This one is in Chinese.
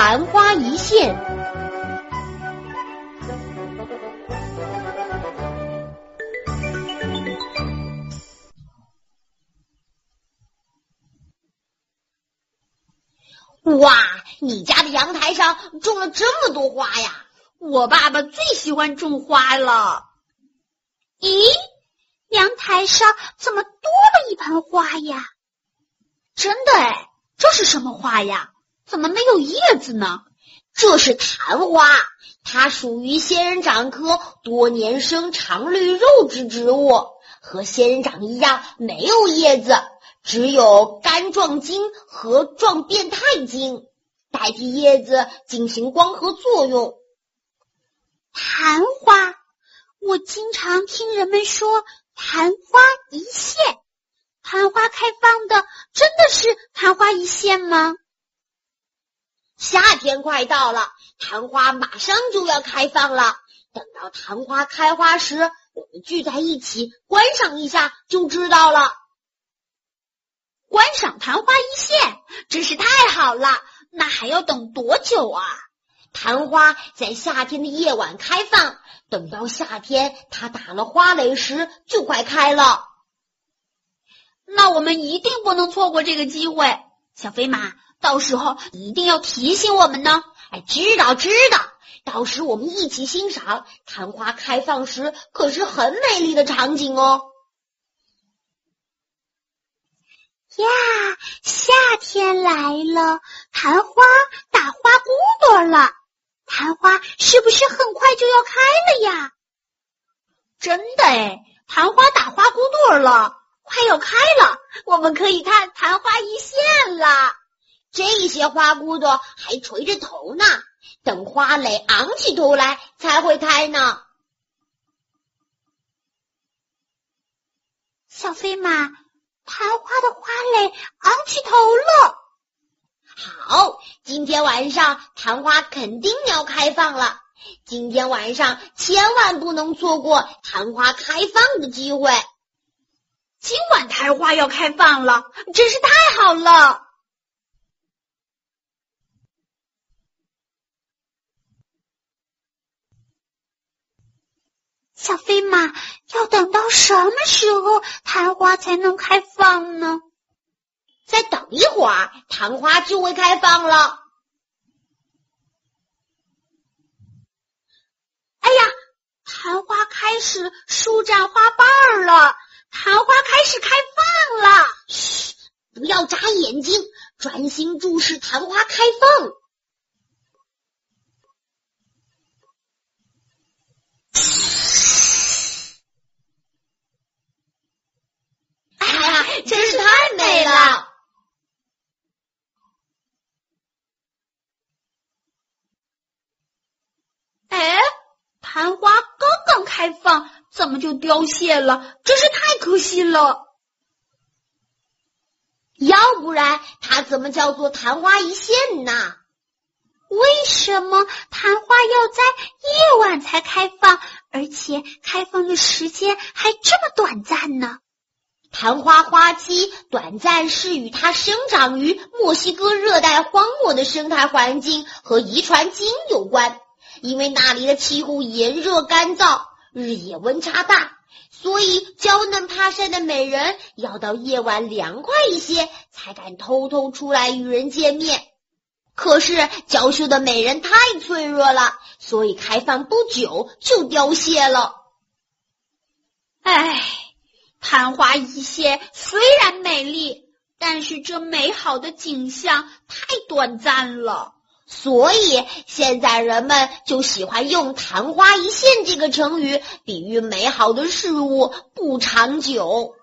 昙花一现。哇，你家的阳台上种了这么多花呀！我爸爸最喜欢种花了。咦，阳台上怎么多了一盆花呀？真的哎，这是什么花呀？怎么没有叶子呢？这是昙花，它属于仙人掌科多年生常绿肉质植物，和仙人掌一样没有叶子，只有干状茎和状变态茎，代替叶子进行光合作用。昙花，我经常听人们说“昙花一现”。昙花开放的真的是昙花一现吗？夏天快到了，昙花马上就要开放了。等到昙花开花时，我们聚在一起观赏一下就知道了。观赏昙花一现真是太好了！那还要等多久啊？昙花在夏天的夜晚开放，等到夏天它打了花蕾时，就快开了。那我们一定不能错过这个机会，小飞马，到时候一定要提醒我们呢。哎，知道知道，到时我们一起欣赏昙花开放时，可是很美丽的场景哦。呀，夏天来了，昙花打花骨朵了。昙花是不是很快就要开了呀？真的哎，昙花打花骨朵了，快要开了，我们可以看昙花一现了。这些花骨朵还垂着头呢，等花蕾昂起头来才会开呢。小飞马，昙花的花蕾昂起头了。好，今天晚上昙花肯定要开放了。今天晚上千万不能错过昙花开放的机会。今晚昙花要开放了，真是太好了！小飞马，要等到什么时候昙花才能开放呢？再等一会儿，昙花就会开放了。哎呀，昙花开始舒展花瓣了，昙花开始开放了。嘘，不要眨眼睛，专心注视昙花开放。哎呀，真是太美了！哎，昙花刚刚开放，怎么就凋谢了？真是太可惜了。要不然它怎么叫做昙花一现呢？为什么昙花要在夜晚才开放，而且开放的时间还这么短暂呢？昙花花期短暂是与它生长于墨西哥热带荒漠的生态环境和遗传基因有关。因为那里的气候炎热干燥，日夜温差大，所以娇嫩怕晒的美人要到夜晚凉快一些，才敢偷偷出来与人见面。可是娇羞的美人太脆弱了，所以开放不久就凋谢了。唉，昙花一现虽然美丽，但是这美好的景象太短暂了。所以现在人们就喜欢用“昙花一现”这个成语，比喻美好的事物不长久。